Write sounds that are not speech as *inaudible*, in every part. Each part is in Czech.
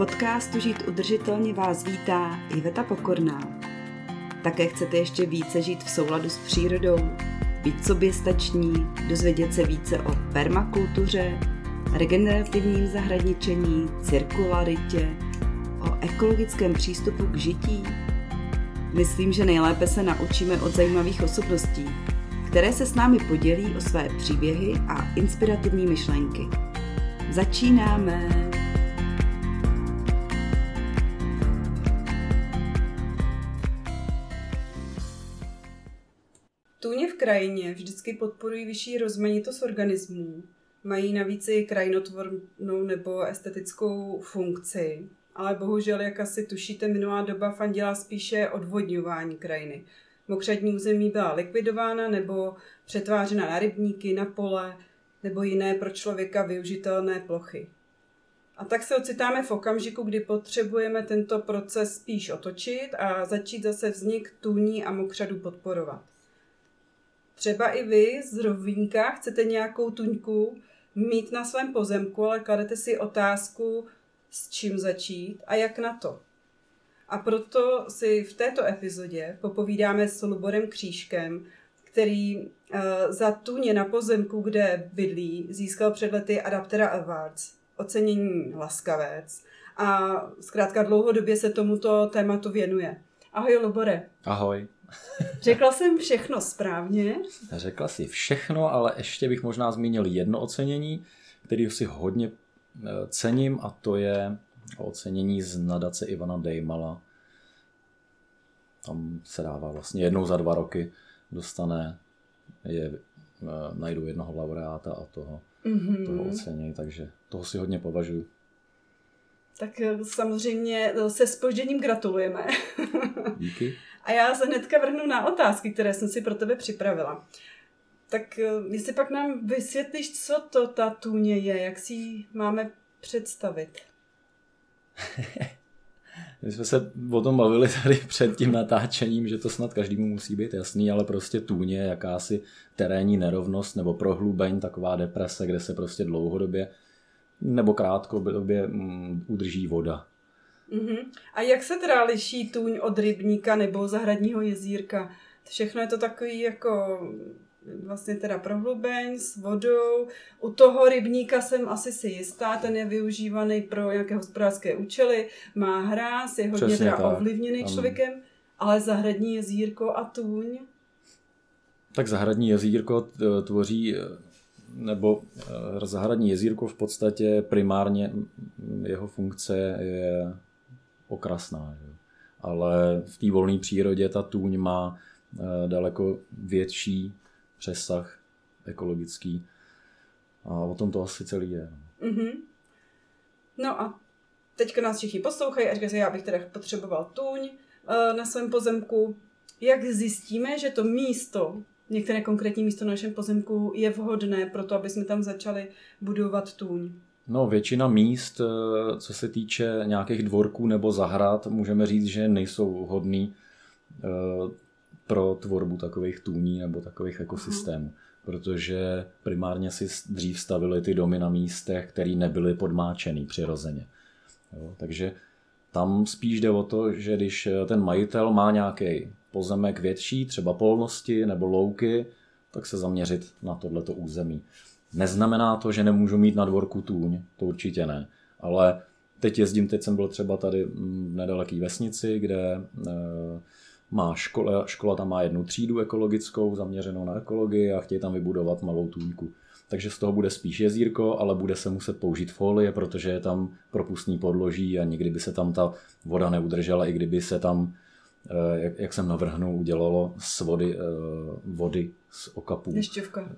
podcastu Žít udržitelně vás vítá Iveta Pokorná. Také chcete ještě více žít v souladu s přírodou, být soběstační, dozvědět se více o permakultuře, regenerativním zahradničení, cirkularitě, o ekologickém přístupu k žití? Myslím, že nejlépe se naučíme od zajímavých osobností, které se s námi podělí o své příběhy a inspirativní myšlenky. Začínáme! Krajině vždycky podporují vyšší rozmanitost organismů. Mají navíc i krajinotvornou nebo estetickou funkci. Ale bohužel, jak asi tušíte, minulá doba fandila spíše odvodňování krajiny. Mokřadní území byla likvidována nebo přetvářena na rybníky, na pole nebo jiné pro člověka využitelné plochy. A tak se ocitáme v okamžiku, kdy potřebujeme tento proces spíš otočit a začít zase vznik tůní a mokřadů podporovat. Třeba i vy z Rovínka chcete nějakou tuňku mít na svém pozemku, ale kladete si otázku, s čím začít a jak na to. A proto si v této epizodě popovídáme s Luborem Křížkem, který uh, za tuně na pozemku, kde bydlí, získal před lety Adaptera Awards, ocenění Laskavec a zkrátka dlouhodobě se tomuto tématu věnuje. Ahoj Lubore. Ahoj. *laughs* Řekla jsem všechno správně. Řekla si všechno, ale ještě bych možná zmínil jedno ocenění, který si hodně eh, cením a to je ocenění z nadace Ivana Dejmala. Tam se dává vlastně jednou za dva roky dostane, je, eh, najdu jednoho laureáta a toho, mm-hmm. toho ocenění, takže toho si hodně považuji. Tak eh, samozřejmě se spožděním gratulujeme. *laughs* Díky. A já se hnedka vrhnu na otázky, které jsem si pro tebe připravila. Tak eh, jestli pak nám vysvětlíš, co to ta tůně je, jak si ji máme představit? *laughs* My jsme se o tom bavili tady před tím natáčením, že to snad každému musí být jasný, ale prostě tůně je jakási terénní nerovnost nebo prohlubeň, taková deprese, kde se prostě dlouhodobě nebo krátkodobě mm, udrží voda. Uh-huh. A jak se teda liší tůň od rybníka nebo zahradního jezírka? Všechno je to takový jako vlastně teda prohlubeň s vodou. U toho rybníka jsem asi si jistá, ten je využívaný pro nějaké hospodářské účely, má hráz, je hodně teda ovlivněný člověkem, ale zahradní jezírko a tůň? Tak zahradní jezírko tvoří nebo eh, zahradní jezírko v podstatě primárně jeho funkce je okrasná. Že? Ale v té volné přírodě ta tůň má eh, daleko větší přesah ekologický. A o tom to asi celý je. Mm-hmm. No a teďka nás všichni poslouchají a říkají já bych teda potřeboval tůň uh, na svém pozemku. Jak zjistíme, že to místo, některé konkrétní místo na našem pozemku je vhodné pro to, aby jsme tam začali budovat tůň? No, většina míst, eh, co se týče nějakých dvorků nebo zahrad, můžeme říct, že nejsou vhodný eh, pro tvorbu takových tůní nebo takových ekosystémů. Aha. Protože primárně si dřív stavili ty domy na místech, které nebyly podmáčený přirozeně. Jo, takže tam spíš jde o to, že když ten majitel má nějaký pozemek větší, třeba polnosti nebo louky, tak se zaměřit na tohleto území. Neznamená to, že nemůžu mít na dvorku tůň, to určitě ne. Ale teď jezdím, teď jsem byl třeba tady v nedaleký vesnici, kde e, má škola, škola tam má jednu třídu ekologickou, zaměřenou na ekologii a chtějí tam vybudovat malou tůňku. Takže z toho bude spíš jezírko, ale bude se muset použít folie, protože je tam propustný podloží a nikdy by se tam ta voda neudržela, i kdyby se tam Eh, jak, jak jsem navrhnul, udělalo z vody, eh, vody z okapů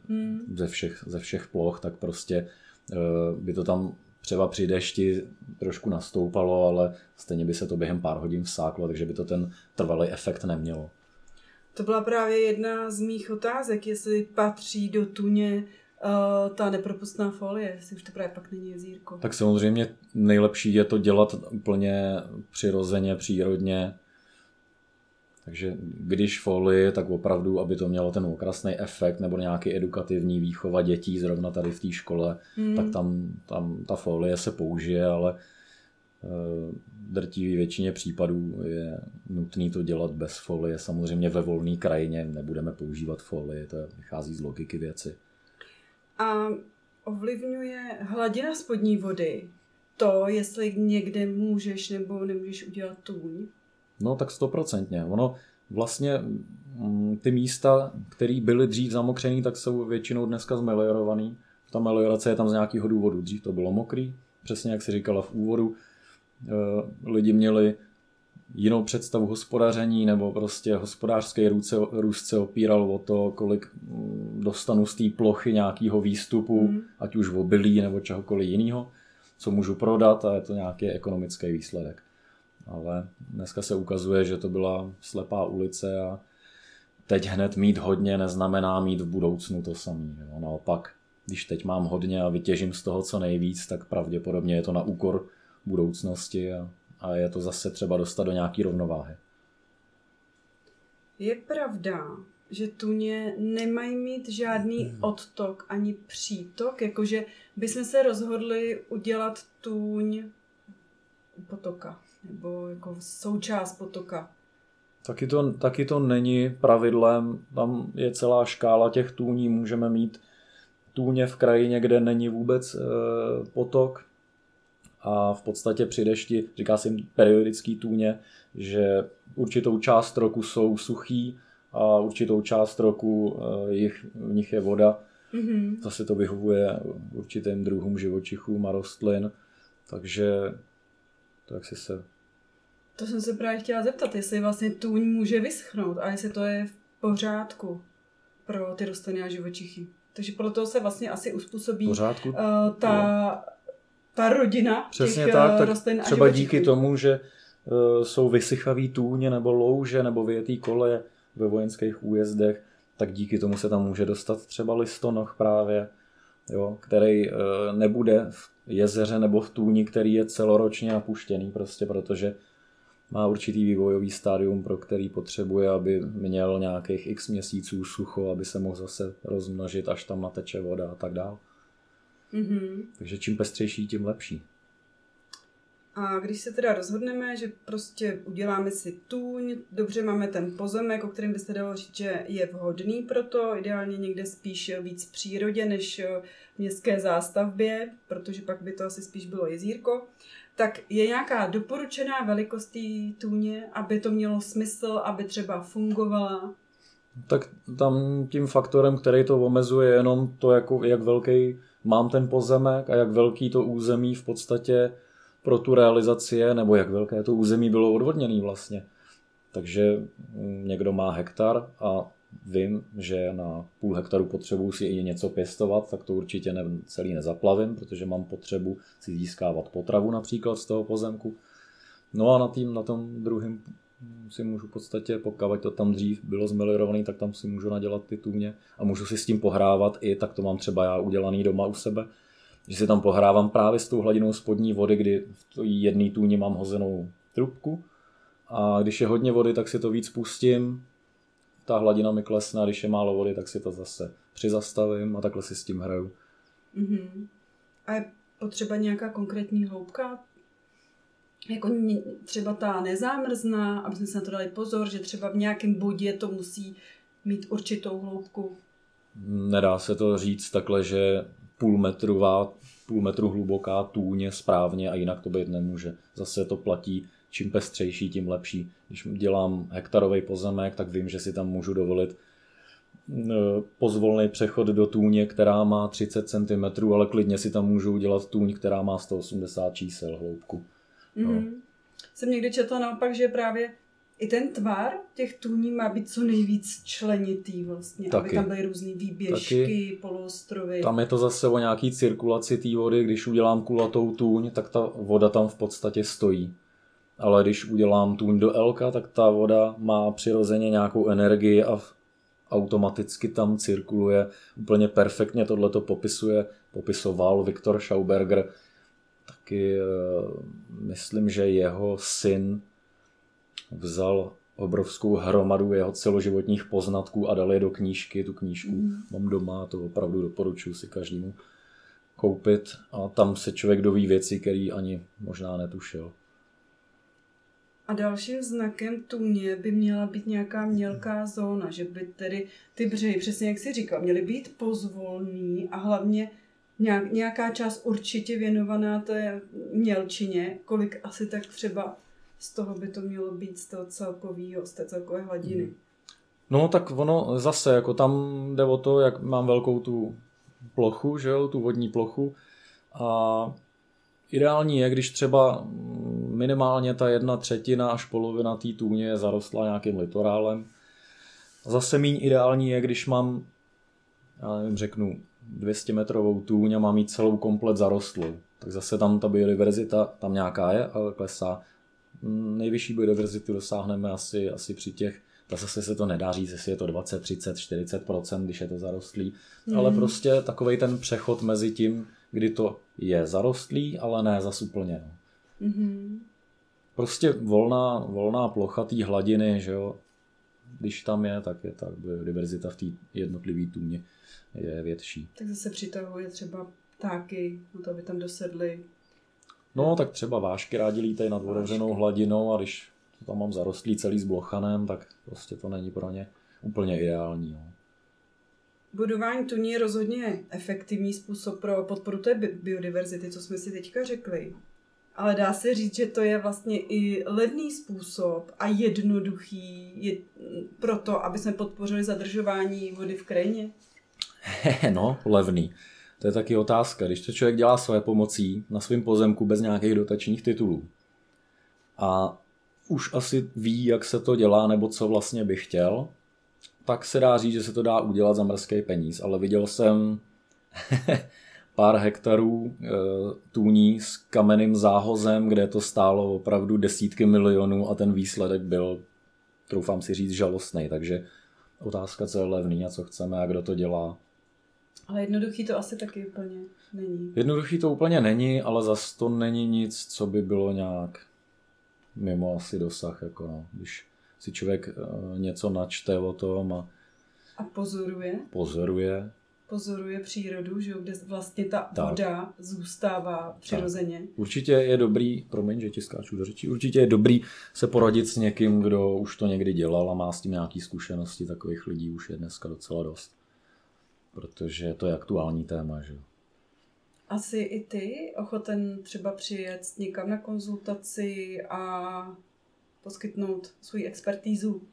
Hmm. Ze, všech, ze všech ploch, tak prostě eh, by to tam třeba při dešti trošku nastoupalo, ale stejně by se to během pár hodin vsáklo, takže by to ten trvalý efekt nemělo. To byla právě jedna z mých otázek, jestli patří do tuně uh, ta nepropustná folie, jestli už to právě pak není jezírko. Tak samozřejmě nejlepší je to dělat úplně přirozeně, přírodně, takže když folie, tak opravdu, aby to mělo ten okrasný efekt nebo nějaký edukativní výchova dětí zrovna tady v té škole, hmm. tak tam, tam ta folie se použije, ale drtivé většině případů je nutné to dělat bez folie. Samozřejmě ve volné krajině nebudeme používat folie, to vychází z logiky věci. A ovlivňuje hladina spodní vody to, jestli někde můžeš nebo nemůžeš udělat tůň? No tak stoprocentně. Ono vlastně mm, ty místa, které byly dřív zamokřený, tak jsou většinou dneska zmeliorovaný. Ta meliorace je tam z nějakého důvodu. Dřív to bylo mokrý, přesně jak si říkala v úvodu. E, lidi měli jinou představu hospodaření nebo prostě hospodářský růst, růst se opíral o to, kolik mm, dostanu z té plochy nějakého výstupu, mm. ať už v obilí nebo čehokoliv jiného, co můžu prodat a je to nějaký ekonomický výsledek. Ale dneska se ukazuje, že to byla slepá ulice a teď hned mít hodně neznamená mít v budoucnu to samé. Naopak, když teď mám hodně a vytěžím z toho co nejvíc, tak pravděpodobně je to na úkor budoucnosti a a je to zase třeba dostat do nějaký rovnováhy. Je pravda, že tuně nemají mít žádný hmm. odtok ani přítok, jakože bychom se rozhodli udělat tůň potoka, nebo jako součást potoka. Taky to, taky to není pravidlem, tam je celá škála těch tůní, můžeme mít tůně v krajině, kde není vůbec e, potok, a v podstatě při dešti, říká se jim periodický tůně, že určitou část roku jsou suchý a určitou část roku eh, jich, v nich je voda. Mm-hmm. Zase to vyhovuje určitým druhům živočichům a rostlin, takže tak si se... To jsem se právě chtěla zeptat, jestli vlastně tůň může vyschnout a jestli to je v pořádku pro ty rostliny a živočichy. Takže podle toho se vlastně asi uspůsobí pořádku? Uh, ta jo ta rodina Přesně těch tak, tak rostlin třeba díky tomu, že uh, jsou vysychavý tůně nebo louže nebo větý koleje ve vojenských újezdech, tak díky tomu se tam může dostat třeba listonoch právě, jo, který uh, nebude v jezeře nebo v tůni, který je celoročně napuštěný, prostě protože má určitý vývojový stádium, pro který potřebuje, aby měl nějakých x měsíců sucho, aby se mohl zase rozmnožit, až tam nateče voda a tak dále. Mm-hmm. Takže čím pestřejší, tím lepší. A když se teda rozhodneme, že prostě uděláme si tůň, dobře máme ten pozemek, o kterém byste dalo říct, že je vhodný pro to, ideálně někde spíš víc v přírodě než v městské zástavbě, protože pak by to asi spíš bylo jezírko, tak je nějaká doporučená velikost té tůně, aby to mělo smysl, aby třeba fungovala? Tak tam tím faktorem, který to omezuje, je jenom to, jako, jak velký mám ten pozemek a jak velký to území v podstatě pro tu realizaci je, nebo jak velké to území bylo odvodněné vlastně. Takže mm, někdo má hektar a vím, že na půl hektaru potřebuji si i něco pěstovat, tak to určitě ne, celý nezaplavím, protože mám potřebu si získávat potravu například z toho pozemku. No a na, tým, na tom druhém si můžu v podstatě, pokud to tam dřív bylo zmelirovaný, tak tam si můžu nadělat ty tůně a můžu si s tím pohrávat i, tak to mám třeba já udělaný doma u sebe, že si tam pohrávám právě s tou hladinou spodní vody, kdy v jedné tůni mám hozenou trubku a když je hodně vody, tak si to víc pustím, ta hladina mi klesne a když je málo vody, tak si to zase přizastavím a takhle si s tím hraju. Mm-hmm. A je potřeba nějaká konkrétní hloubka jako třeba ta nezámrzná, aby jsme se na to dali pozor, že třeba v nějakém bodě to musí mít určitou hloubku. Nedá se to říct takhle, že půlmetrová, půl metru hluboká tůně správně a jinak to být nemůže. Zase to platí, čím pestřejší, tím lepší. Když dělám hektarový pozemek, tak vím, že si tam můžu dovolit e, pozvolný přechod do tůně, která má 30 cm, ale klidně si tam můžu udělat tůň, která má 180 čísel hloubku. Mm-hmm. No. Jsem někdy četla naopak, že právě i ten tvar těch tůní má být co nejvíc členitý vlastně, Taky. aby tam byly různé výběžky, Taky. poloostrovy. Tam je to zase o nějaký cirkulaci té vody, když udělám kulatou tůň, tak ta voda tam v podstatě stojí. Ale když udělám tůň do Elka, tak ta voda má přirozeně nějakou energii a automaticky tam cirkuluje úplně perfektně. Tohle to popisuje, popisoval Viktor Schauberger taky eh, myslím, že jeho syn vzal obrovskou hromadu jeho celoživotních poznatků a dal je do knížky. Tu knížku mm. mám doma, to opravdu doporučuji si každému koupit a tam se člověk doví věci, které ani možná netušil. A dalším znakem tůně by měla být nějaká mělká zóna, že by tedy ty břehy, přesně jak si říkal, měly být pozvolný a hlavně nějaká část určitě věnovaná té mělčině, kolik asi tak třeba z toho by to mělo být z toho celkového, z té celkové hladiny. No tak ono zase, jako tam jde o to, jak mám velkou tu plochu, že jo, tu vodní plochu a ideální je, když třeba minimálně ta jedna třetina až polovina té tůně je zarostla nějakým litorálem. Zase míň ideální je, když mám, já nevím, řeknu, 200 metrovou tůň a mám mít celou komplet zarostlou. Tak zase tam ta biodiverzita tam nějaká je, ale klesá. Nejvyšší biodiverzitu dosáhneme asi, asi při těch tak zase se to nedá říct, jestli je to 20, 30, 40 když je to zarostlý. Mm. Ale prostě takový ten přechod mezi tím, kdy to je zarostlý, ale ne zas úplně. Mm-hmm. Prostě volná, volná plocha té hladiny, že jo, když tam je, tak je ta biodiverzita v té jednotlivé tůně je větší. Tak zase přitahuje třeba ptáky, no to aby tam dosedly. No, tak třeba vášky rádi lítají nad otevřenou hladinou a když tam mám zarostlý celý s blochanem, tak prostě to není pro ně úplně ideální. No. Budování tuní je rozhodně efektivní způsob pro podporu té biodiverzity, co jsme si teďka řekli. Ale dá se říct, že to je vlastně i levný způsob a jednoduchý je pro to, aby jsme podpořili zadržování vody v krajině? *laughs* no, levný. To je taky otázka. Když to člověk dělá své pomocí na svém pozemku bez nějakých dotačních titulů a už asi ví, jak se to dělá nebo co vlastně by chtěl, tak se dá říct, že se to dá udělat za mrzký peníz. Ale viděl jsem *laughs* pár hektarů e, tůní s kamenným záhozem, kde to stálo opravdu desítky milionů a ten výsledek byl, troufám si říct, žalostný. Takže otázka, co je levný a co chceme a kdo to dělá. Ale jednoduchý to asi taky úplně není. Jednoduchý to úplně není, ale zas to není nic, co by bylo nějak mimo asi dosah, jako no. když si člověk uh, něco načte o tom a, a pozoruje. Pozoruje. Pozoruje přírodu, že kde vlastně ta tak. voda zůstává přirozeně. Tak. Určitě je dobrý, promiň, že ti skáču do řečí, určitě je dobrý se poradit s někým, kdo už to někdy dělal a má s tím nějaké zkušenosti, takových lidí už je dneska docela dost. Protože to je aktuální téma, že asi i ty ochoten třeba přijet někam na konzultaci a poskytnout svou expertízu? *laughs*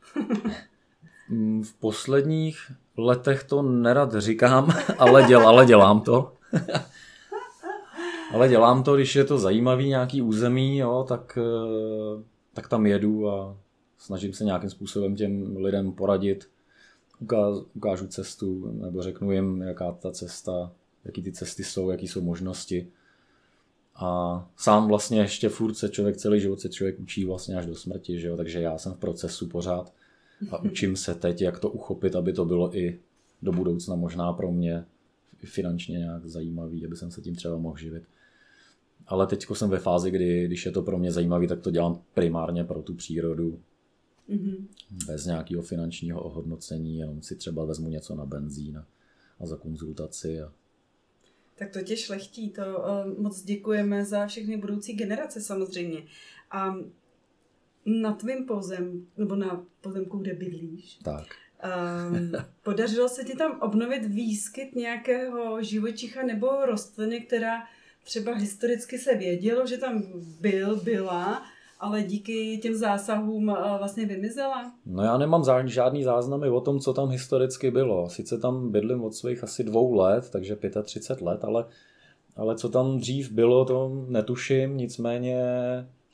V posledních letech to nerad říkám, *laughs* ale, děl, ale dělám to. *laughs* ale dělám to, když je to zajímavý nějaký území, jo, tak, eh, tak tam jedu a snažím se nějakým způsobem těm lidem poradit. Ukážu cestu nebo řeknu jim, jaká ta cesta jaký ty cesty jsou, jaký jsou možnosti. A sám vlastně ještě furt se člověk celý život se člověk učí vlastně až do smrti, že jo? takže já jsem v procesu pořád a *laughs* učím se teď, jak to uchopit, aby to bylo i do budoucna možná pro mě finančně nějak zajímavý, aby jsem se tím třeba mohl živit. Ale teď jsem ve fázi, kdy, když je to pro mě zajímavý, tak to dělám primárně pro tu přírodu. Mm-hmm. Bez nějakého finančního ohodnocení, jenom si třeba vezmu něco na benzín a, a za konzultaci a, tak to tě šlechtí, to uh, moc děkujeme za všechny budoucí generace samozřejmě. A na tvém pozem, nebo na pozemku, kde bydlíš, tak. Um, *laughs* podařilo se ti tam obnovit výskyt nějakého živočicha nebo rostliny, která třeba historicky se vědělo, že tam byl, byla, ale díky těm zásahům eh, vlastně vymizela? No já nemám žádný záznamy o tom, co tam historicky bylo. Sice tam bydlím od svých asi dvou let, takže 35 let, ale, ale co tam dřív bylo, to netuším, nicméně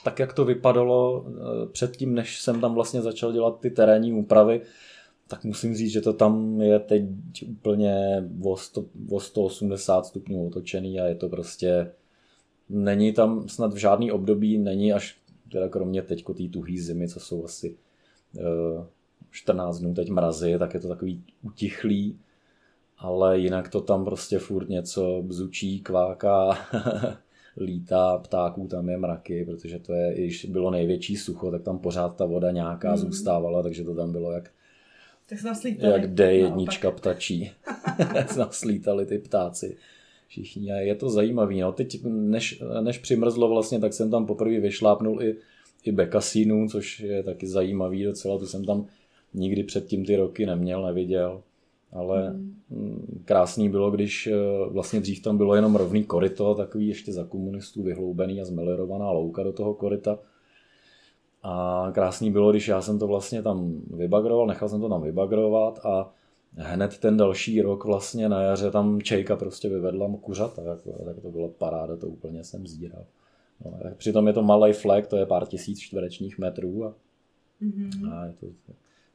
tak, jak to vypadalo eh, předtím, než jsem tam vlastně začal dělat ty terénní úpravy, tak musím říct, že to tam je teď úplně o, 100, o 180 stupňů otočený a je to prostě, není tam snad v žádný období, není až teda kromě teďko té tuhý zimy, co jsou asi 14 eh, dnů teď mrazy, tak je to takový utichlý, ale jinak to tam prostě furt něco bzučí, kváká, *laughs* lítá, ptáků tam je mraky, protože to je, když bylo největší sucho, tak tam pořád ta voda nějaká mm. zůstávala, takže to tam bylo jak tak jak D1 ptačí. *laughs* tam slítali ty ptáci všichni a je to zajímavý. No. Teď, než, než přimrzlo vlastně, tak jsem tam poprvé vyšlápnul i, i bekasínů, což je taky zajímavý docela, to jsem tam nikdy předtím ty roky neměl, neviděl. Ale mm. krásný bylo, když eh, vlastně dřív tam bylo jenom rovný koryto, takový ještě za komunistů vyhloubený a zmelerovaná louka do toho koryta. A krásný bylo, když já jsem to vlastně tam vybagroval, nechal jsem to tam vybagrovat a hned ten další rok vlastně na jaře tam Čejka prostě vyvedla kuřata, jako, tak to bylo paráda, to úplně jsem zíral. No, tak přitom je to malý flek, to je pár tisíc čtverečních metrů a, mm-hmm. a je to,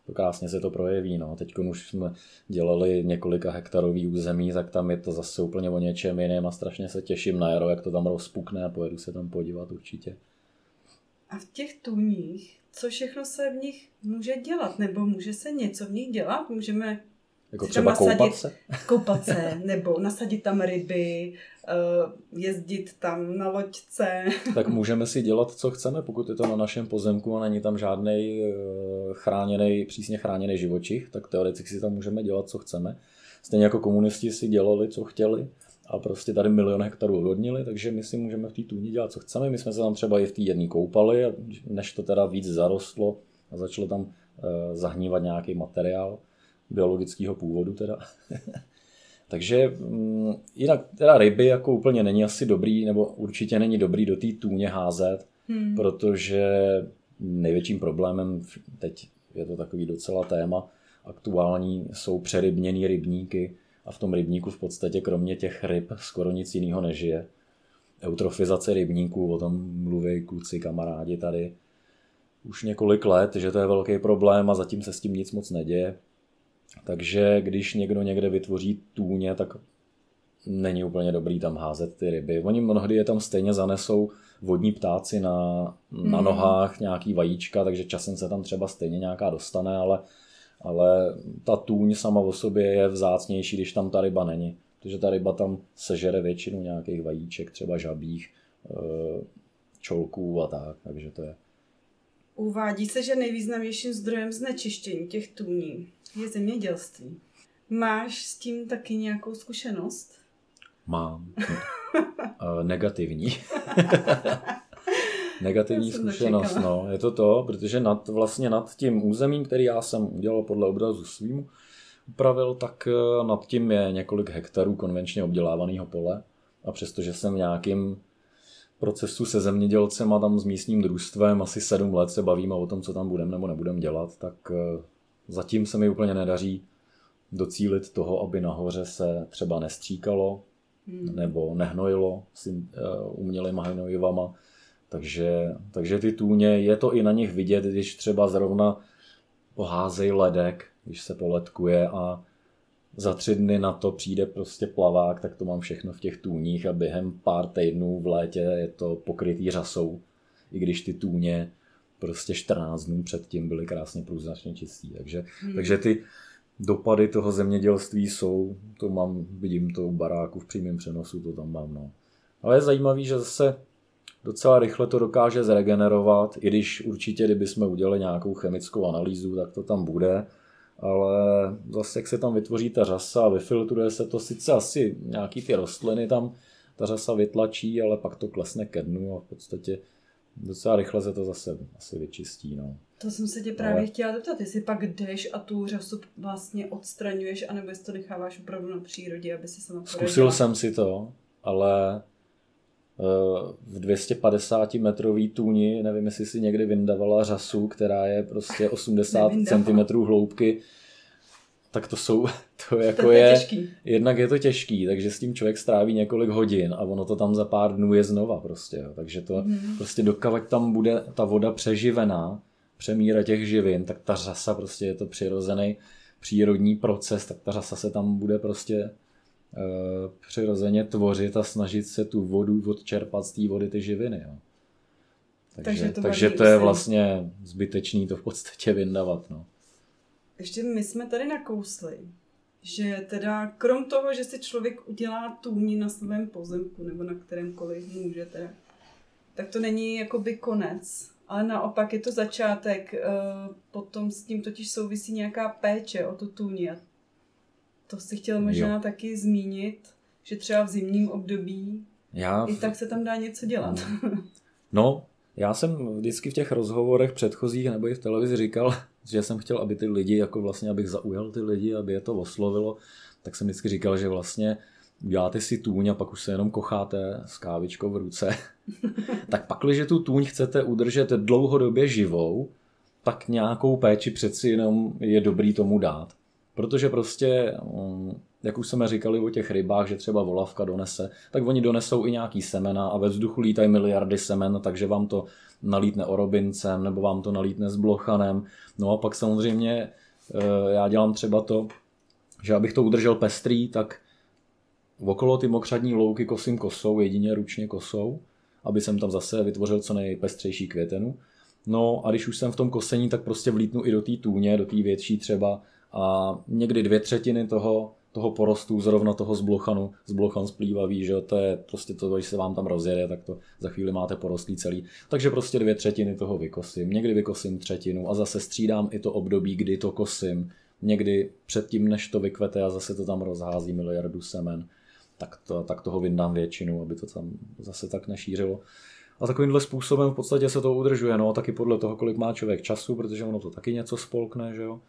to krásně se to projeví. No. Teď už jsme dělali několika hektarový území, tak tam je to zase úplně o něčem jiném a strašně se těším na jaro, jak to tam rozpukne a pojedu se tam podívat určitě. A v těch tůních, co všechno se v nich může dělat? Nebo může se něco v nich dělat? Můžeme jako třeba koupat se? *laughs* Koupat se, nebo nasadit tam ryby, eh, jezdit tam na loďce. *laughs* Tak můžeme si dělat, co chceme, pokud je to na našem pozemku a není tam žádný eh, chráněný, přísně chráněný živočich, tak teoreticky si tam můžeme dělat, co chceme. Stejně jako komunisti si dělali, co chtěli a prostě tady milion hektarů odvodnili, takže my si můžeme v té tůni dělat, co chceme. My jsme se tam třeba i v té jedné koupali, než to teda víc zarostlo a začalo tam eh, zahnívat nějaký materiál, biologického původu teda. *laughs* Takže mm, jinak teda ryby jako úplně není asi dobrý, nebo určitě není dobrý do té tůně házet, hmm. protože největším problémem, teď je to takový docela téma, aktuální jsou přerybněný rybníky a v tom rybníku v podstatě kromě těch ryb skoro nic jiného nežije. Eutrofizace rybníků, o tom mluví kluci, kamarádi tady už několik let, že to je velký problém a zatím se s tím nic moc neděje. Takže když někdo někde vytvoří tůně, tak není úplně dobrý tam házet ty ryby. Oni mnohdy je tam stejně zanesou vodní ptáci na, na hmm. nohách, nějaký vajíčka, takže časem se tam třeba stejně nějaká dostane, ale, ale ta tůň sama o sobě je vzácnější, když tam ta ryba není. Protože ta ryba tam sežere většinu nějakých vajíček, třeba žabích, eh, čolků a tak, takže to je. Uvádí se, že nejvýznamnějším zdrojem znečištění těch tůní je zemědělství. Máš s tím taky nějakou zkušenost? Mám. uh, *laughs* negativní. *laughs* negativní zkušenost, no. Je to to, protože nad, vlastně nad tím územím, který já jsem udělal podle obrazu svým, upravil, tak eh, nad tím je několik hektarů konvenčně obdělávaného pole. A přestože jsem v nějakým procesu se zemědělcem a tam s místním družstvem asi sedm let se bavíme o tom, co tam budeme nebo nebudeme dělat, tak eh, Zatím se mi úplně nedaří docílit toho, aby nahoře se třeba nestříkalo hmm. nebo nehnojilo s uh, umělýma hnojivama. Takže, takže ty tůně, je to i na nich vidět, když třeba zrovna poházej ledek, když se poletkuje a za tři dny na to přijde prostě plavák, tak to mám všechno v těch tůních a během pár týdnů v létě je to pokrytý řasou. I když ty tůně prostě 14 dnů předtím byly krásně průznačně čistý. Takže, hmm. takže ty dopady toho zemědělství jsou, to mám, vidím to u baráku v přímém přenosu, to tam mám. No. Ale je zajímavý, že zase docela rychle to dokáže zregenerovat, i když určitě, kdyby jsme udělali nějakou chemickou analýzu, tak to tam bude, ale zase jak se tam vytvoří ta řasa a vyfiltruje se to sice asi nějaký ty rostliny tam ta řasa vytlačí, ale pak to klesne ke dnu a v podstatě docela rychle se to zase asi vyčistí. No. To jsem se tě právě ale... chtěla zeptat, jestli pak jdeš a tu řasu vlastně odstraňuješ, anebo jestli to necháváš opravdu na přírodě, aby si sama Zkusil jsem si to, ale v 250 metrový tůni, nevím, jestli si někdy vyndavala řasu, která je prostě *laughs* 80 cm hloubky, tak to jsou, *laughs* to jako to je, je těžký. jednak je to těžký, takže s tím člověk stráví několik hodin a ono to tam za pár dnů je znova prostě, jo. takže to mm. prostě dokavať tam bude ta voda přeživená, přemíra těch živin, tak ta řasa prostě je to přirozený přírodní proces, tak ta řasa se tam bude prostě přirozeně tvořit a snažit se tu vodu odčerpat z té vody ty živiny. Jo. Takže, takže to, takže to je vlastně zbytečný to v podstatě vyndavat. No ještě my jsme tady nakousli, že teda krom toho, že si člověk udělá tůni na svém pozemku nebo na kterémkoliv může teda, tak to není jakoby konec, ale naopak je to začátek, eh, potom s tím totiž souvisí nějaká péče o tu tůni a to si chtěl možná jo. taky zmínit, že třeba v zimním období Já... i tak se tam dá něco dělat. *laughs* No, Já jsem vždycky v těch rozhovorech předchozích nebo i v televizi říkal, že jsem chtěl, aby ty lidi, jako vlastně, abych zaujal ty lidi, aby je to oslovilo, tak jsem vždycky říkal, že vlastně uděláte si tůň a pak už se jenom kocháte s kávičkou v ruce, *laughs* tak pak, když tu tůň chcete udržet dlouhodobě živou, tak nějakou péči přeci jenom je dobrý tomu dát. Protože prostě, mm, jak už jsme říkali o těch rybách, že třeba volavka donese, tak oni donesou i nějaký semena a ve vzduchu lítají miliardy semen, takže vám to nalítne orobincem nebo vám to nalítne s blochanem. No a pak samozřejmě eh, já dělám třeba to, že abych to udržel pestrý, tak okolo ty mokřadní louky kosím kosou, jedině ručně kosou, aby jsem tam zase vytvořil co nejpestřejší květenu. No a když už jsem v tom kosení, tak prostě vlítnu i do té tůně, do té větší třeba a někdy dvě třetiny toho, toho porostu, zrovna toho zblochanu, zblochan splývavý, že to je prostě to, když se vám tam rozjede, tak to za chvíli máte porostlý celý. Takže prostě dvě třetiny toho vykosím, někdy vykosím třetinu a zase střídám i to období, kdy to kosím, někdy předtím, než to vykvete a zase to tam rozhází miliardu semen, tak, to, tak toho vyndám většinu, aby to tam zase tak nešířilo. A takovýmhle způsobem v podstatě se to udržuje, no taky podle toho, kolik má člověk času, protože ono to taky něco spolkne, že jo.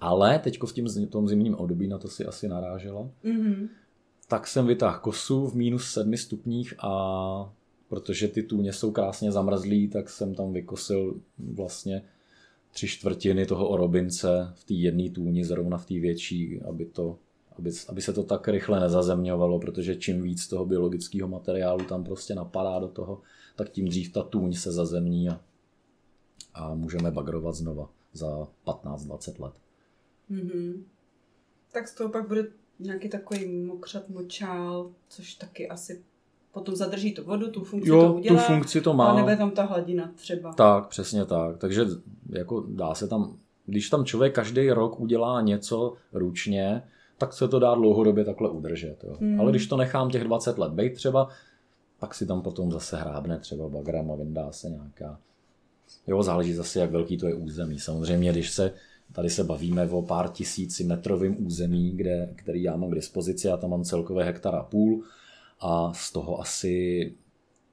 Ale teďko v tím, tom zimním období, na to si asi narážela, mm-hmm. tak jsem vytáhl kosu v minus sedmi stupních a protože ty tůně jsou krásně zamrzlý, tak jsem tam vykosil vlastně tři čtvrtiny toho orobince v té jedné tůni, zrovna v té větší, aby, to, aby, aby se to tak rychle nezazemňovalo, protože čím víc toho biologického materiálu tam prostě napadá do toho, tak tím dřív ta tůň se zazemní a, a můžeme bagrovat znova za 15-20 let. Mm-hmm. Tak z toho pak bude nějaký takový mokřat močál, což taky asi potom zadrží tu vodu, tu funkci jo, to udělá. tu funkci to má. A nebude tam ta hladina třeba. Tak, přesně tak. Takže jako dá se tam, když tam člověk každý rok udělá něco ručně, tak se to dá dlouhodobě takhle udržet. Jo. Hmm. Ale když to nechám těch 20 let být třeba, pak si tam potom zase hrábne třeba bagram a vyndá se nějaká. Jo, záleží zase, jak velký to je území. Samozřejmě, když se Tady se bavíme o pár tisíci metrovým území, kde, který já mám k dispozici, já tam mám celkové hektara půl a z toho asi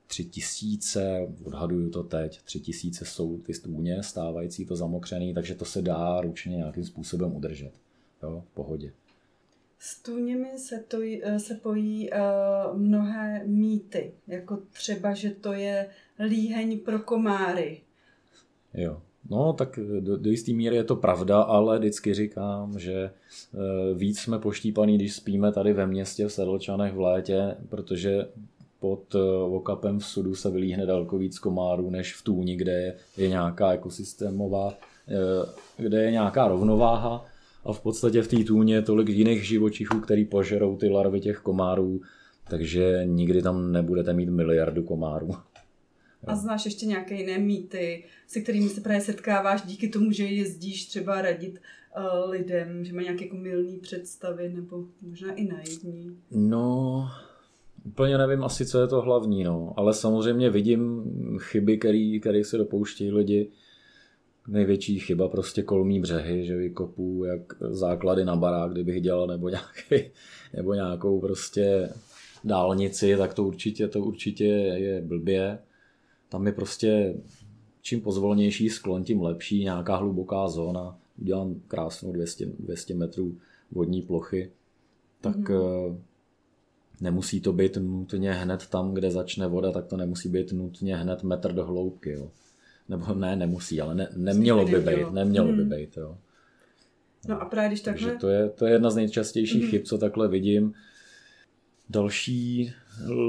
tři tisíce, odhaduju to teď, tři tisíce jsou ty stůně stávající, to zamokřený, takže to se dá ručně nějakým způsobem udržet. Jo, v pohodě. S tůněmi se, to, se pojí uh, mnohé mýty, jako třeba, že to je líheň pro komáry. Jo, No, tak do, do jisté míry je to pravda, ale vždycky říkám, že e, víc jsme poštípaný, když spíme tady ve městě v Sedlčanech v létě, protože pod e, okapem v sudu se vylíhne daleko víc komárů, než v tůni, kde je, nějaká ekosystémová, kde je nějaká rovnováha a v podstatě v té tůně je tolik jiných živočichů, který požerou ty larvy těch komárů, takže nikdy tam nebudete mít miliardu komárů. A znáš ještě nějaké jiné mýty, se kterými se právě setkáváš díky tomu, že jezdíš třeba radit uh, lidem, že mají nějaké jako milné představy nebo možná i naivní? No, úplně nevím asi, co je to hlavní, no. ale samozřejmě vidím chyby, které se dopouštějí lidi. Největší chyba prostě kolmí břehy, že vykopu jak základy na barák, kdybych dělal, nebo, *laughs* nějaký, nebo nějakou prostě dálnici, tak to určitě, to určitě je blbě tam je prostě čím pozvolnější sklon, tím lepší, nějaká hluboká zóna, udělám krásnou 200, 200 metrů vodní plochy, tak mm-hmm. nemusí to být nutně hned tam, kde začne voda, tak to nemusí být nutně hned metr do hloubky, jo. Nebo ne, nemusí, ale ne, nemělo by být, nemělo mm. by být, jo. No a právě když takhle... Takže to je, to je jedna z nejčastějších mm. chyb, co takhle vidím. Další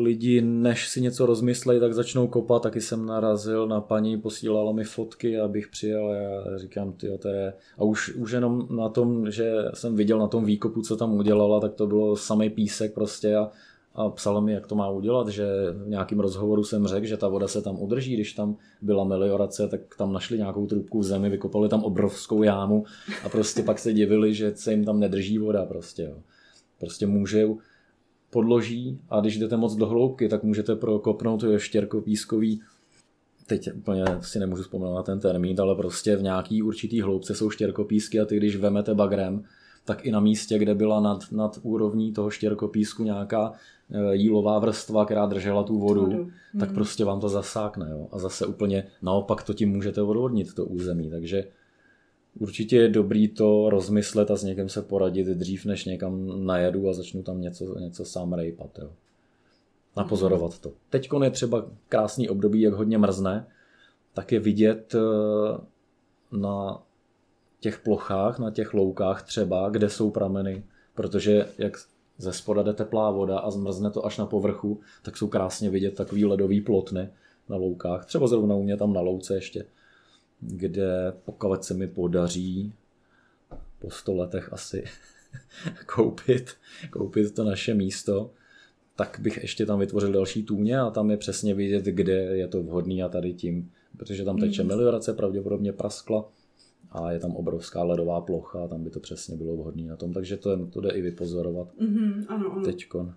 lidi, než si něco rozmyslejí, tak začnou kopat. Taky jsem narazil na paní, posílala mi fotky, abych přijel a já říkám, ty to je... A už, už jenom na tom, že jsem viděl na tom výkopu, co tam udělala, tak to bylo samý písek prostě a, a psala mi, jak to má udělat, že v nějakém rozhovoru jsem řekl, že ta voda se tam udrží, když tam byla meliorace, tak tam našli nějakou trubku v zemi, vykopali tam obrovskou jámu a prostě pak se divili, že se jim tam nedrží voda prostě. Jo. Prostě můžou podloží a když jdete moc do hloubky, tak můžete prokopnout štěrkopískový teď úplně si nemůžu vzpomenout na ten termín, ale prostě v nějaký určitý hloubce jsou štěrkopísky a ty když vemete bagrem, tak i na místě, kde byla nad, nad úrovní toho štěrkopísku nějaká e, jílová vrstva, která držela tu vodu, vodu. tak hmm. prostě vám to zasákne. Jo? A zase úplně naopak to tím můžete odvodnit, to území. Takže určitě je dobrý to rozmyslet a s někým se poradit dřív, než někam najedu a začnu tam něco, něco sám rejpat. Jo? Napozorovat to. Teď je třeba krásný období, jak hodně mrzne, tak je vidět e, na těch plochách, na těch loukách třeba, kde jsou prameny, protože jak ze spoda jde teplá voda a zmrzne to až na povrchu, tak jsou krásně vidět takový ledový plotny na loukách. Třeba zrovna u mě tam na louce ještě, kde pokud se mi podaří po sto letech asi *laughs* koupit, koupit to naše místo, tak bych ještě tam vytvořil další tůně a tam je přesně vidět, kde je to vhodný a tady tím, protože tam teče mm. meliorace, pravděpodobně praskla, a je tam obrovská ledová plocha, tam by to přesně bylo vhodné na tom, takže to, je, to jde i vypozorovat mm-hmm, ano, ano. teďkon.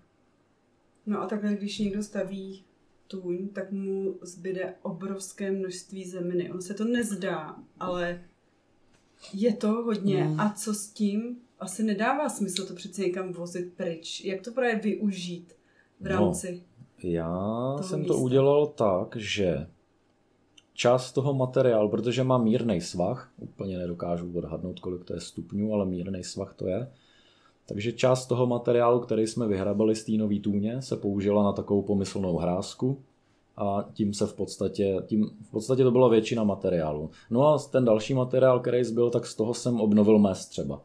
No a takhle, když někdo staví tůň, tak mu zbyde obrovské množství zeminy. On se to nezdá, ale je to hodně. Mm. A co s tím? Asi nedává smysl to přece někam vozit pryč. Jak to právě využít v no, rámci no, Já jsem místa? to udělal tak, že část toho materiálu, protože má mírný svah, úplně nedokážu odhadnout, kolik to je stupňů, ale mírný svah to je. Takže část toho materiálu, který jsme vyhrabali z té nový tůně, se použila na takovou pomyslnou hrázku a tím se v podstatě, tím v podstatě to byla většina materiálu. No a ten další materiál, který zbyl, tak z toho jsem obnovil mes třeba.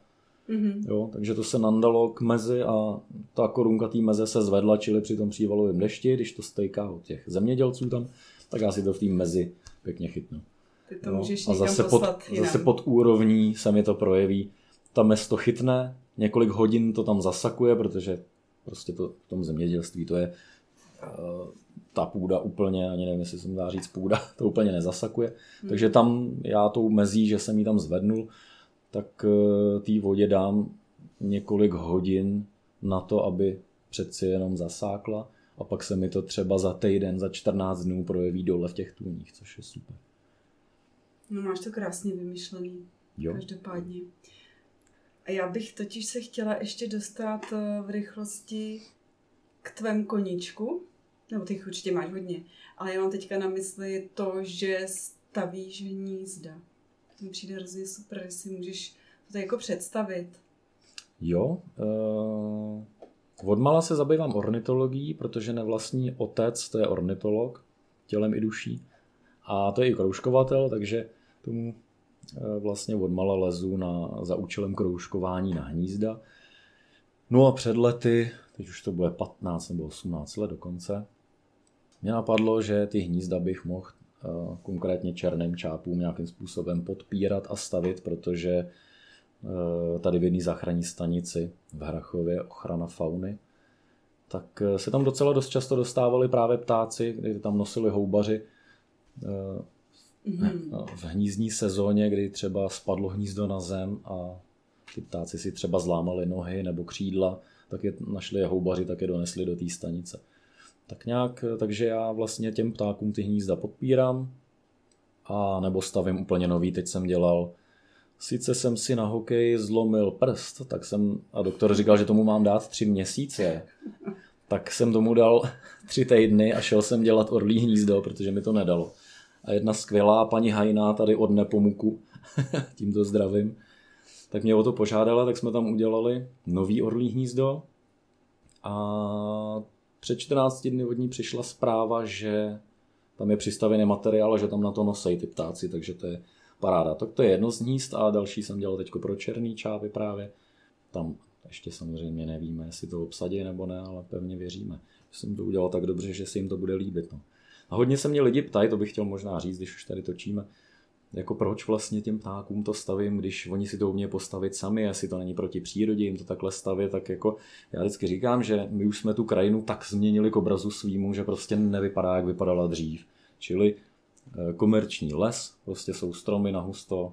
Mm-hmm. Jo, takže to se nandalo k mezi a ta korunka té meze se zvedla, čili při tom přívalovém dešti, když to stejká od těch zemědělců tam, tak já si to v té mezi pěkně chytnu. Ty to no, můžeš a zase pod, zase pod úrovní se mi to projeví. Ta mes to chytne, několik hodin to tam zasakuje, protože prostě to v tom zemědělství to je uh, ta půda úplně, ani nevím, jestli se dá říct půda, *laughs* to úplně nezasakuje. Hmm. Takže tam já tou mezí, že jsem ji tam zvednul, tak uh, té vodě dám několik hodin na to, aby přeci jenom zasákla a pak se mi to třeba za týden, za 14 dnů projeví dole v těch tůních, což je super. No máš to krásně vymyšlený. Jo. Každopádně. Já bych totiž se chtěla ještě dostat eh, v rychlosti k tvém koníčku. Nebo ty určitě máš hodně. Ale já mám teďka na mysli to, že stavíš hnízda. To mi přijde hrozně super, jestli můžeš to jako představit. Jo, uh, Odmala se zabývám ornitologií, protože nevlastní otec, to je ornitolog, tělem i duší. A to je i kroužkovatel, takže tomu eh, vlastně odmala lezu na, za účelem kroužkování na hnízda. No a před lety, teď už to bude 15 nebo 18 let dokonce, mě napadlo, že ty hnízda bych mohl eh, konkrétně černým čápům nějakým způsobem podpírat a stavit, protože Eh, tady v jedné záchranní stanici v Hrachově, ochrana fauny, tak eh, se tam docela dost často dostávali právě ptáci, kdy tam nosili houbaři mm-hmm. v hnízdní sezóně, kdy třeba spadlo hnízdo na zem a ty ptáci si třeba zlámali nohy nebo křídla, tak je našli je houbaři, tak je donesli do té stanice. Tak nějak, takže já vlastně těm ptákům ty hnízda podpírám a nebo stavím úplně nový. Teď jsem dělal Sice jsem si na hokej zlomil prst, tak jsem, a doktor říkal, že tomu mám dát tři měsíce, tak jsem tomu dal tři týdny a šel jsem dělat orlí hnízdo, protože mi to nedalo. A jedna skvělá paní Hajná tady od Nepomuku, *laughs* tímto zdravím, tak mě o to požádala, tak jsme tam udělali nový orlí hnízdo a před 14 dny od ní přišla zpráva, že tam je přistavený materiál, že tam na to nosej ty ptáci, takže to je paráda. Tak to je jedno z hnízd a další jsem dělal teď pro černý čávy právě. Tam ještě samozřejmě nevíme, jestli to obsadí nebo ne, ale pevně věříme. Jsem to udělal tak dobře, že se jim to bude líbit. No. A hodně se mě lidi ptají, to bych chtěl možná říct, když už tady točíme, jako proč vlastně těm ptákům to stavím, když oni si to umějí postavit sami, jestli to není proti přírodě jim to takhle stavit, tak jako já vždycky říkám, že my už jsme tu krajinu tak změnili k obrazu svýmu, že prostě nevypadá, jak vypadala dřív. Čili Eh, komerční les, prostě jsou stromy na husto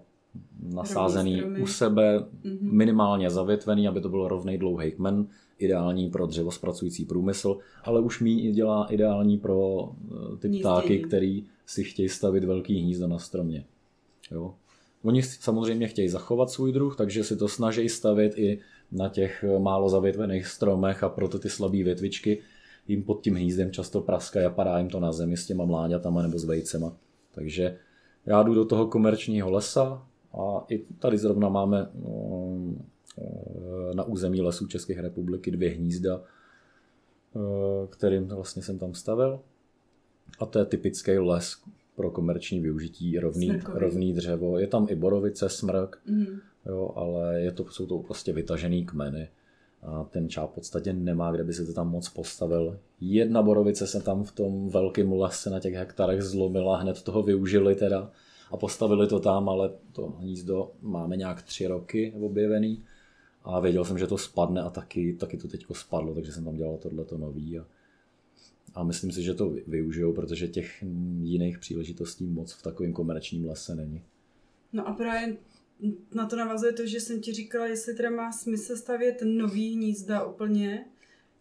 nasázený u sebe, mm-hmm. minimálně zavětvený, aby to byl rovnej dlouhý kmen, ideální pro dřevospracující průmysl, ale už mí dělá ideální pro eh, ty ptáky, který si chtějí stavit velký hnízdo na stromě. Jo? Oni samozřejmě chtějí zachovat svůj druh, takže si to snaží stavět i na těch málo zavětvených stromech a proto ty slabé větvičky jim pod tím hnízdem často praskají a padá jim to na zemi s těma mláďatama nebo s vejcema. Takže já jdu do toho komerčního lesa a i tady zrovna máme no, na území lesů České republiky dvě hnízda, kterým vlastně jsem tam stavil. A to je typický les pro komerční využití, rovný, rovný dřevo. Je tam i borovice, smrk, mm. jo, ale je to, jsou to prostě vytažený kmeny. A ten čáp v podstatě nemá, kde by se to tam moc postavil. Jedna borovice se tam v tom velkém lese na těch hektarech zlomila, hned toho využili teda a postavili to tam, ale to hnízdo máme nějak tři roky objevený a věděl jsem, že to spadne a taky, taky to teďko spadlo, takže jsem tam dělal tohleto nový a, a myslím si, že to využijou, protože těch jiných příležitostí moc v takovém komerčním lese není. No a právě na to navazuje to, že jsem ti říkala, jestli teda má smysl stavět nový hnízda úplně.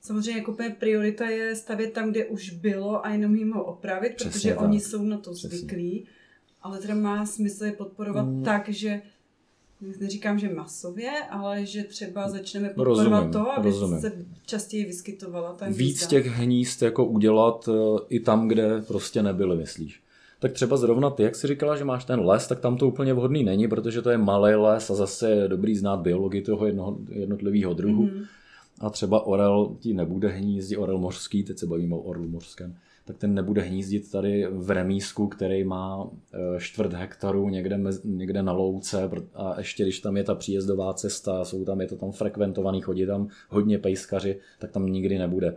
Samozřejmě jako priorita je stavět tam, kde už bylo a jenom jim ho opravit, Přesně protože tak. oni jsou na to Přesně. zvyklí. Ale teda má smysl je podporovat mm. tak, že neříkám, že masově, ale že třeba začneme podporovat to, aby rozumím. se častěji vyskytovala ta hnízda. Víc těch hnízd jako udělat eh, i tam, kde prostě nebyly, myslíš? Tak třeba zrovna ty, jak jsi říkala, že máš ten les, tak tam to úplně vhodný není, protože to je malý les a zase je dobrý znát biologii toho jednoho, jednotlivého druhu. Mm-hmm. A třeba orel ti nebude hnízdit, orel mořský, teď se bavíme o orlu mořském, tak ten nebude hnízdit tady v remísku, který má e, čtvrt hektaru někde, někde na louce a ještě když tam je ta příjezdová cesta, jsou tam, je to tam frekventovaný, chodí tam hodně pejskaři, tak tam nikdy nebude.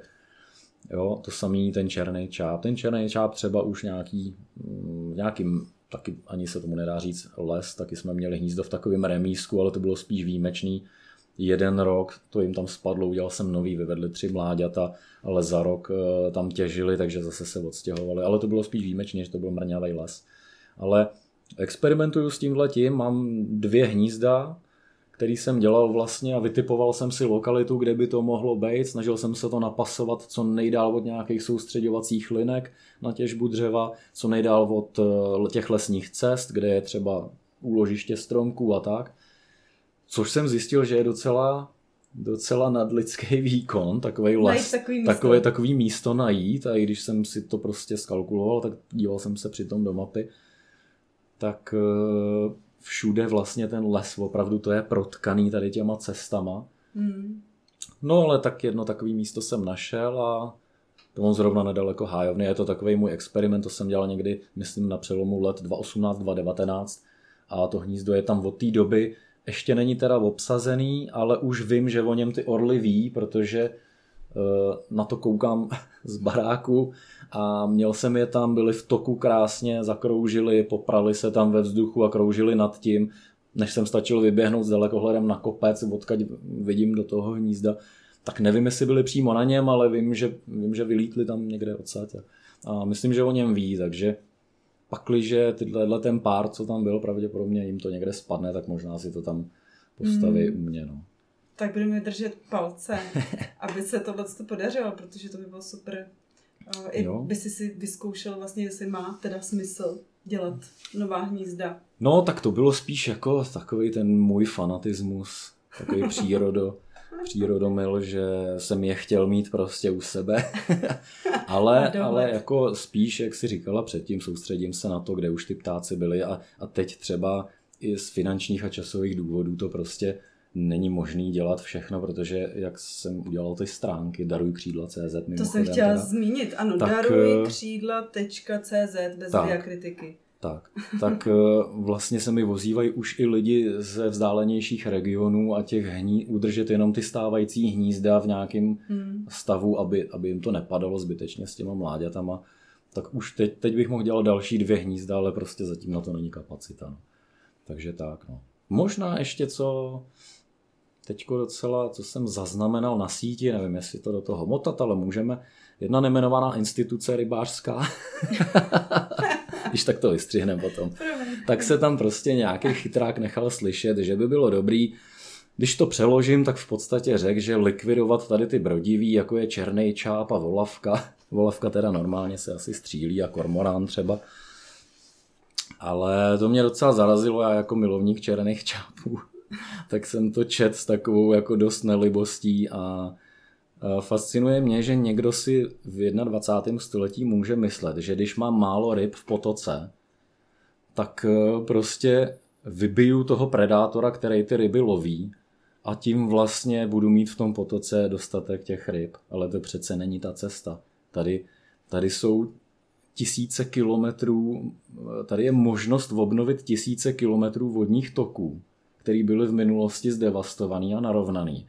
Jo, to samý ten černý čáp. Ten černý čáp třeba už nějaký, mm, nějakým, taky ani se tomu nedá říct les, taky jsme měli hnízdo v takovém remísku, ale to bylo spíš výjimečný. Jeden rok to jim tam spadlo, udělal jsem nový, vyvedli tři mláďata, ale za rok eh, tam těžili, takže zase se odstěhovali. Ale to bylo spíš výjimečně, že to byl mrňavý les. Ale experimentuju s tímhle tím, mám dvě hnízda, který jsem dělal vlastně a vytipoval jsem si lokalitu, kde by to mohlo být. Snažil jsem se to napasovat co nejdál od nějakých soustředovacích linek na těžbu dřeva, co nejdál od eh, těch lesních cest, kde je třeba úložiště stromků a tak. Což jsem zjistil, že je docela docela nadlidský *laughs* výkon, takový les, takový místo. Takové, takový místo najít a i když jsem si to prostě skalkuloval, tak díval jsem se přitom do mapy, tak eh, všude vlastně ten les, opravdu to je protkaný tady těma cestama. Hmm. No ale tak jedno takový místo jsem našel a to mám zrovna nedaleko hájovny. Je to takový můj experiment, to jsem dělal někdy, myslím, na přelomu let 2018-2019 a to hnízdo je tam od té doby, ještě není teda obsazený, ale už vím, že o něm ty orly ví, protože Eh, na to koukám *laughs* z baráku a měl jsem je tam, byli v toku krásně, zakroužili, poprali se tam ve vzduchu a kroužili nad tím, než jsem stačil vyběhnout s dalekohledem na kopec, odkaď vidím do toho hnízda, tak nevím, jestli byli přímo na něm, ale vím, že, vím, že vylítli tam někde odsaď. A myslím, že o něm ví, takže pakliže tyhle ten pár, co tam byl, pravděpodobně jim to někde spadne, tak možná si to tam postaví mm. u mě. No tak budeme držet palce, *laughs* aby se tohle podařilo, protože to by bylo super. I jo. by si si vyzkoušel vlastně, jestli má teda smysl dělat nová hnízda. No, tak to bylo spíš jako takový ten můj fanatismus, takový přírodo, přírodomil, že jsem je chtěl mít prostě u sebe. *laughs* ale, ale jako spíš, jak si říkala předtím, soustředím se na to, kde už ty ptáci byly a, a teď třeba i z finančních a časových důvodů to prostě není možný dělat všechno, protože jak jsem udělal ty stránky daruj křídla.cz To jsem chtěla teda, zmínit, ano, tak, daruj křídla.cz bez tak, diakritiky. Tak, tak eh, vlastně se mi vozívají už i lidi ze vzdálenějších regionů a těch hní, udržet jenom ty stávající hnízda v nějakém hmm. stavu, aby, aby jim to nepadalo zbytečně s těma mláďatama. Tak už teď, teď bych mohl dělat další dvě hnízda, ale prostě zatím na to není kapacita. No. Takže tak, no. Možná ještě co teďko docela, co jsem zaznamenal na síti, nevím, jestli to do toho motat, ale můžeme. Jedna nemenovaná instituce rybářská, *laughs* když tak to vystřihneme potom, tak se tam prostě nějaký chytrák nechal slyšet, že by bylo dobrý, když to přeložím, tak v podstatě řekl, že likvidovat tady ty brodiví, jako je černý čáp a volavka, volavka teda normálně se asi střílí a kormorán třeba, Ale to mě docela zarazilo, já jako milovník černých čápů, tak jsem to čet s takovou jako dost nelibostí a fascinuje mě, že někdo si v 21. století může myslet, že když mám málo ryb v potoce, tak e, prostě vybiju toho predátora, který ty ryby loví a tím vlastně budu mít v tom potoce dostatek těch ryb. Ale to přece není ta cesta. Tady, tady jsou tisíce kilometrů, tady je možnost obnovit tisíce kilometrů vodních toků, které byly v minulosti zdevastovaný a narovnaný.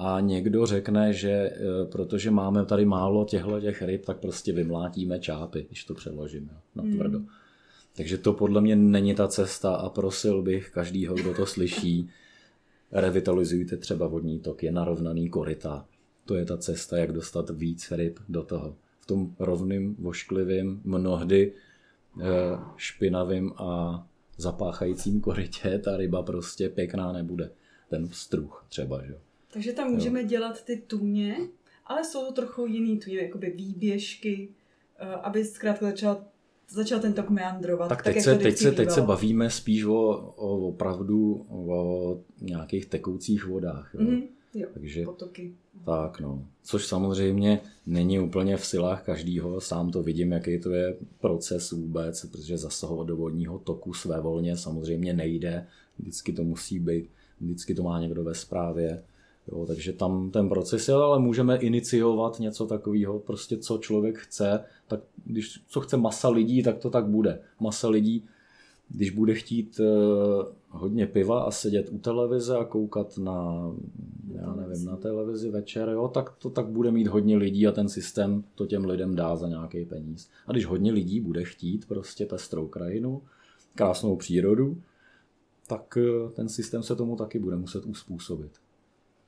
A někdo řekne, že e, protože máme tady málo těchto těch ryb, tak prostě vymlátíme čápy, když to přeložíme na tvrdo. Hmm. Takže to podle mě není ta cesta a prosil bych každýho, kdo to slyší, revitalizujte třeba vodní tok, je narovnaný koryta. To je ta cesta, jak dostat víc ryb do toho. V tom rovným, vošklivým, mnohdy eh, špinavým a zapáchajícím korytě ta ryba prostě pěkná nebude. Ten struh třeba, že Takže tam můžeme jo. dělat ty tůně, ale jsou to trochu jiný tůně, jakoby výběžky, eh, aby zkrátka začal začal ten tok meandrovat. Tak teď, tak, se, teď, se, teď se bavíme spíš o, o opravdu o nějakých tekoucích vodách. Jo. Mm-hmm. Jo, Takže, potoky. Tak no, což samozřejmě není úplně v silách každýho, sám to vidím, jaký to je proces vůbec, protože zasahovat do vodního toku své volně samozřejmě nejde, vždycky to musí být, vždycky to má někdo ve správě, jo, takže tam ten proces je, ale můžeme iniciovat něco takového, prostě co člověk chce, tak když co chce masa lidí, tak to tak bude. Masa lidí, když bude chtít uh, hodně piva a sedět u televize a koukat na, já nevím, na televizi večer, jo, tak to tak bude mít hodně lidí a ten systém to těm lidem dá za nějaký peníz. A když hodně lidí bude chtít prostě pestrou krajinu, krásnou přírodu, tak uh, ten systém se tomu taky bude muset uspůsobit.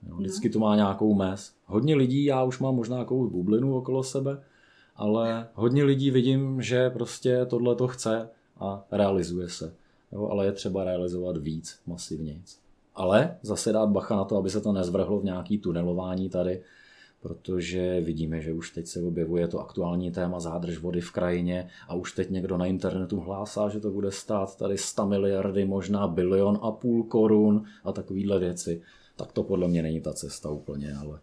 Jo, vždycky to má nějakou mez. Hodně lidí, já už mám možná nějakou bublinu okolo sebe, ale hodně lidí vidím, že prostě tohle to chce a realizuje se. Jo, ale je třeba realizovat víc, masivně. Ale zase dát bacha na to, aby se to nezvrhlo v nějaký tunelování tady, protože vidíme, že už teď se objevuje to aktuální téma zádrž vody v krajině a už teď někdo na internetu hlásá, že to bude stát tady 100 miliardy, možná bilion a půl korun a takovýhle věci. Tak to podle mě není ta cesta úplně, ale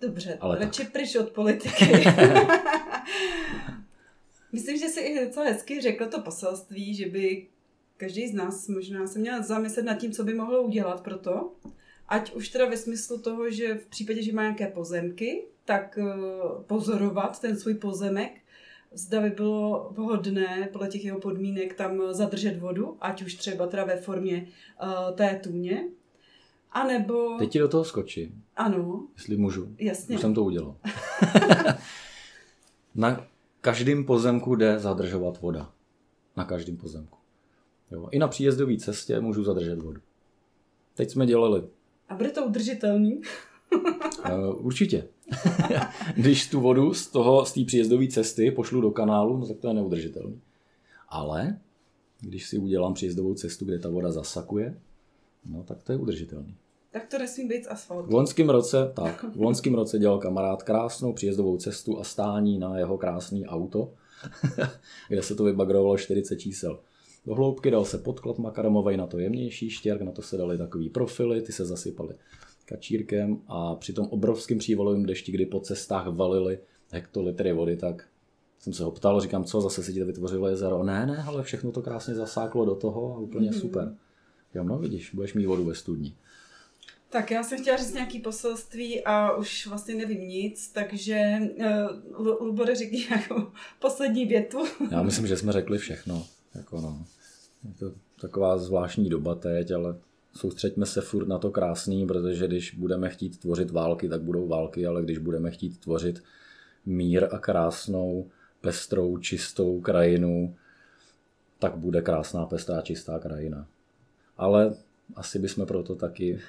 Dobře, Ale radši tak. pryč od politiky. *laughs* Myslím, že si i docela hezky řekl to poselství, že by každý z nás možná se měl zamyslet nad tím, co by mohlo udělat pro to, ať už teda ve smyslu toho, že v případě, že má nějaké pozemky, tak eh, pozorovat ten svůj pozemek, zda by bylo vhodné podle těch jeho podmínek tam zadržet vodu, ať už třeba teda ve formě uh, té tůně, a nebo... Teď ti do toho skočím. Ano. Jestli můžu. Jasně. Už jsem to udělal. *laughs* na každém pozemku jde zadržovat voda. Na každém pozemku. Jo. I na příjezdové cestě můžu zadržet vodu. Teď jsme dělali. A bude to udržitelný? uh, *laughs* určitě. *laughs* Když tu vodu z toho, z té příjezdové cesty pošlu do kanálu, no tak to je neudržitelný. Ale když si udělám příjezdovou cestu, kde ta voda zasakuje, no tak to je udržitelný. Tak to nesmí být asfalt. V loňském roce, tak, *laughs* v loňském roce dělal kamarád krásnou příjezdovou cestu a stání na jeho krásný auto, *laughs* kde se to vybagrovalo 40 čísel. Do hloubky dal se podklad makaromový na to jemnější štěrk, na to se dali takový profily, ty se zasypaly kačírkem a při tom obrovském přívalovém dešti, kdy po cestách valily hektolitry vody, tak jsem se ho ptal, říkám, co, zase si ti to vytvořilo jezero. Ne, ne, ale všechno to krásně zasáklo do toho a úplně mm-hmm. super. Jo, no vidíš, budeš mít vodu ve studni. Tak já jsem chtěla říct nějaký poselství a už vlastně nevím nic, takže uh, Lubore řekni nějakou *laughs* poslední větu. *laughs* Já myslím, že jsme řekli všechno. Jako no. Je to taková zvláštní doba teď, ale soustřeďme se furt na to krásný, protože když budeme chtít tvořit války, tak budou války, ale když budeme chtít tvořit mír a krásnou, pestrou, čistou krajinu, tak bude krásná, pestrá, čistá krajina. Ale asi bychom proto taky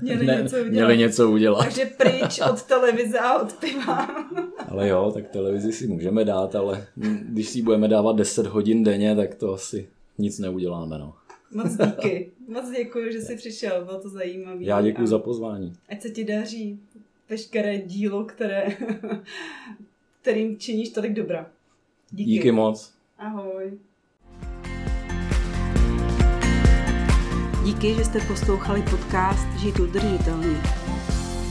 Měli, ne, něco udělat. měli něco udělat. Takže pryč od televize a od piva. *laughs* ale jo, tak televizi si můžeme dát, ale když si budeme dávat 10 hodin denně, tak to asi nic neuděláme. No. Moc díky. *laughs* Moc děkuji, že jsi přišel, bylo to zajímavé. Já děkuji za pozvání. Ať se ti daří veškeré dílo, které, *laughs* kterým činíš tolik dobra. Díky. Díky moc. Ahoj. Díky, že jste poslouchali podcast Žít udržitelně.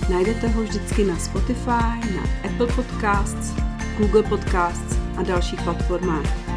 Najdete ho vždycky na Spotify, na Apple Podcasts, Google Podcasts a dalších platformách.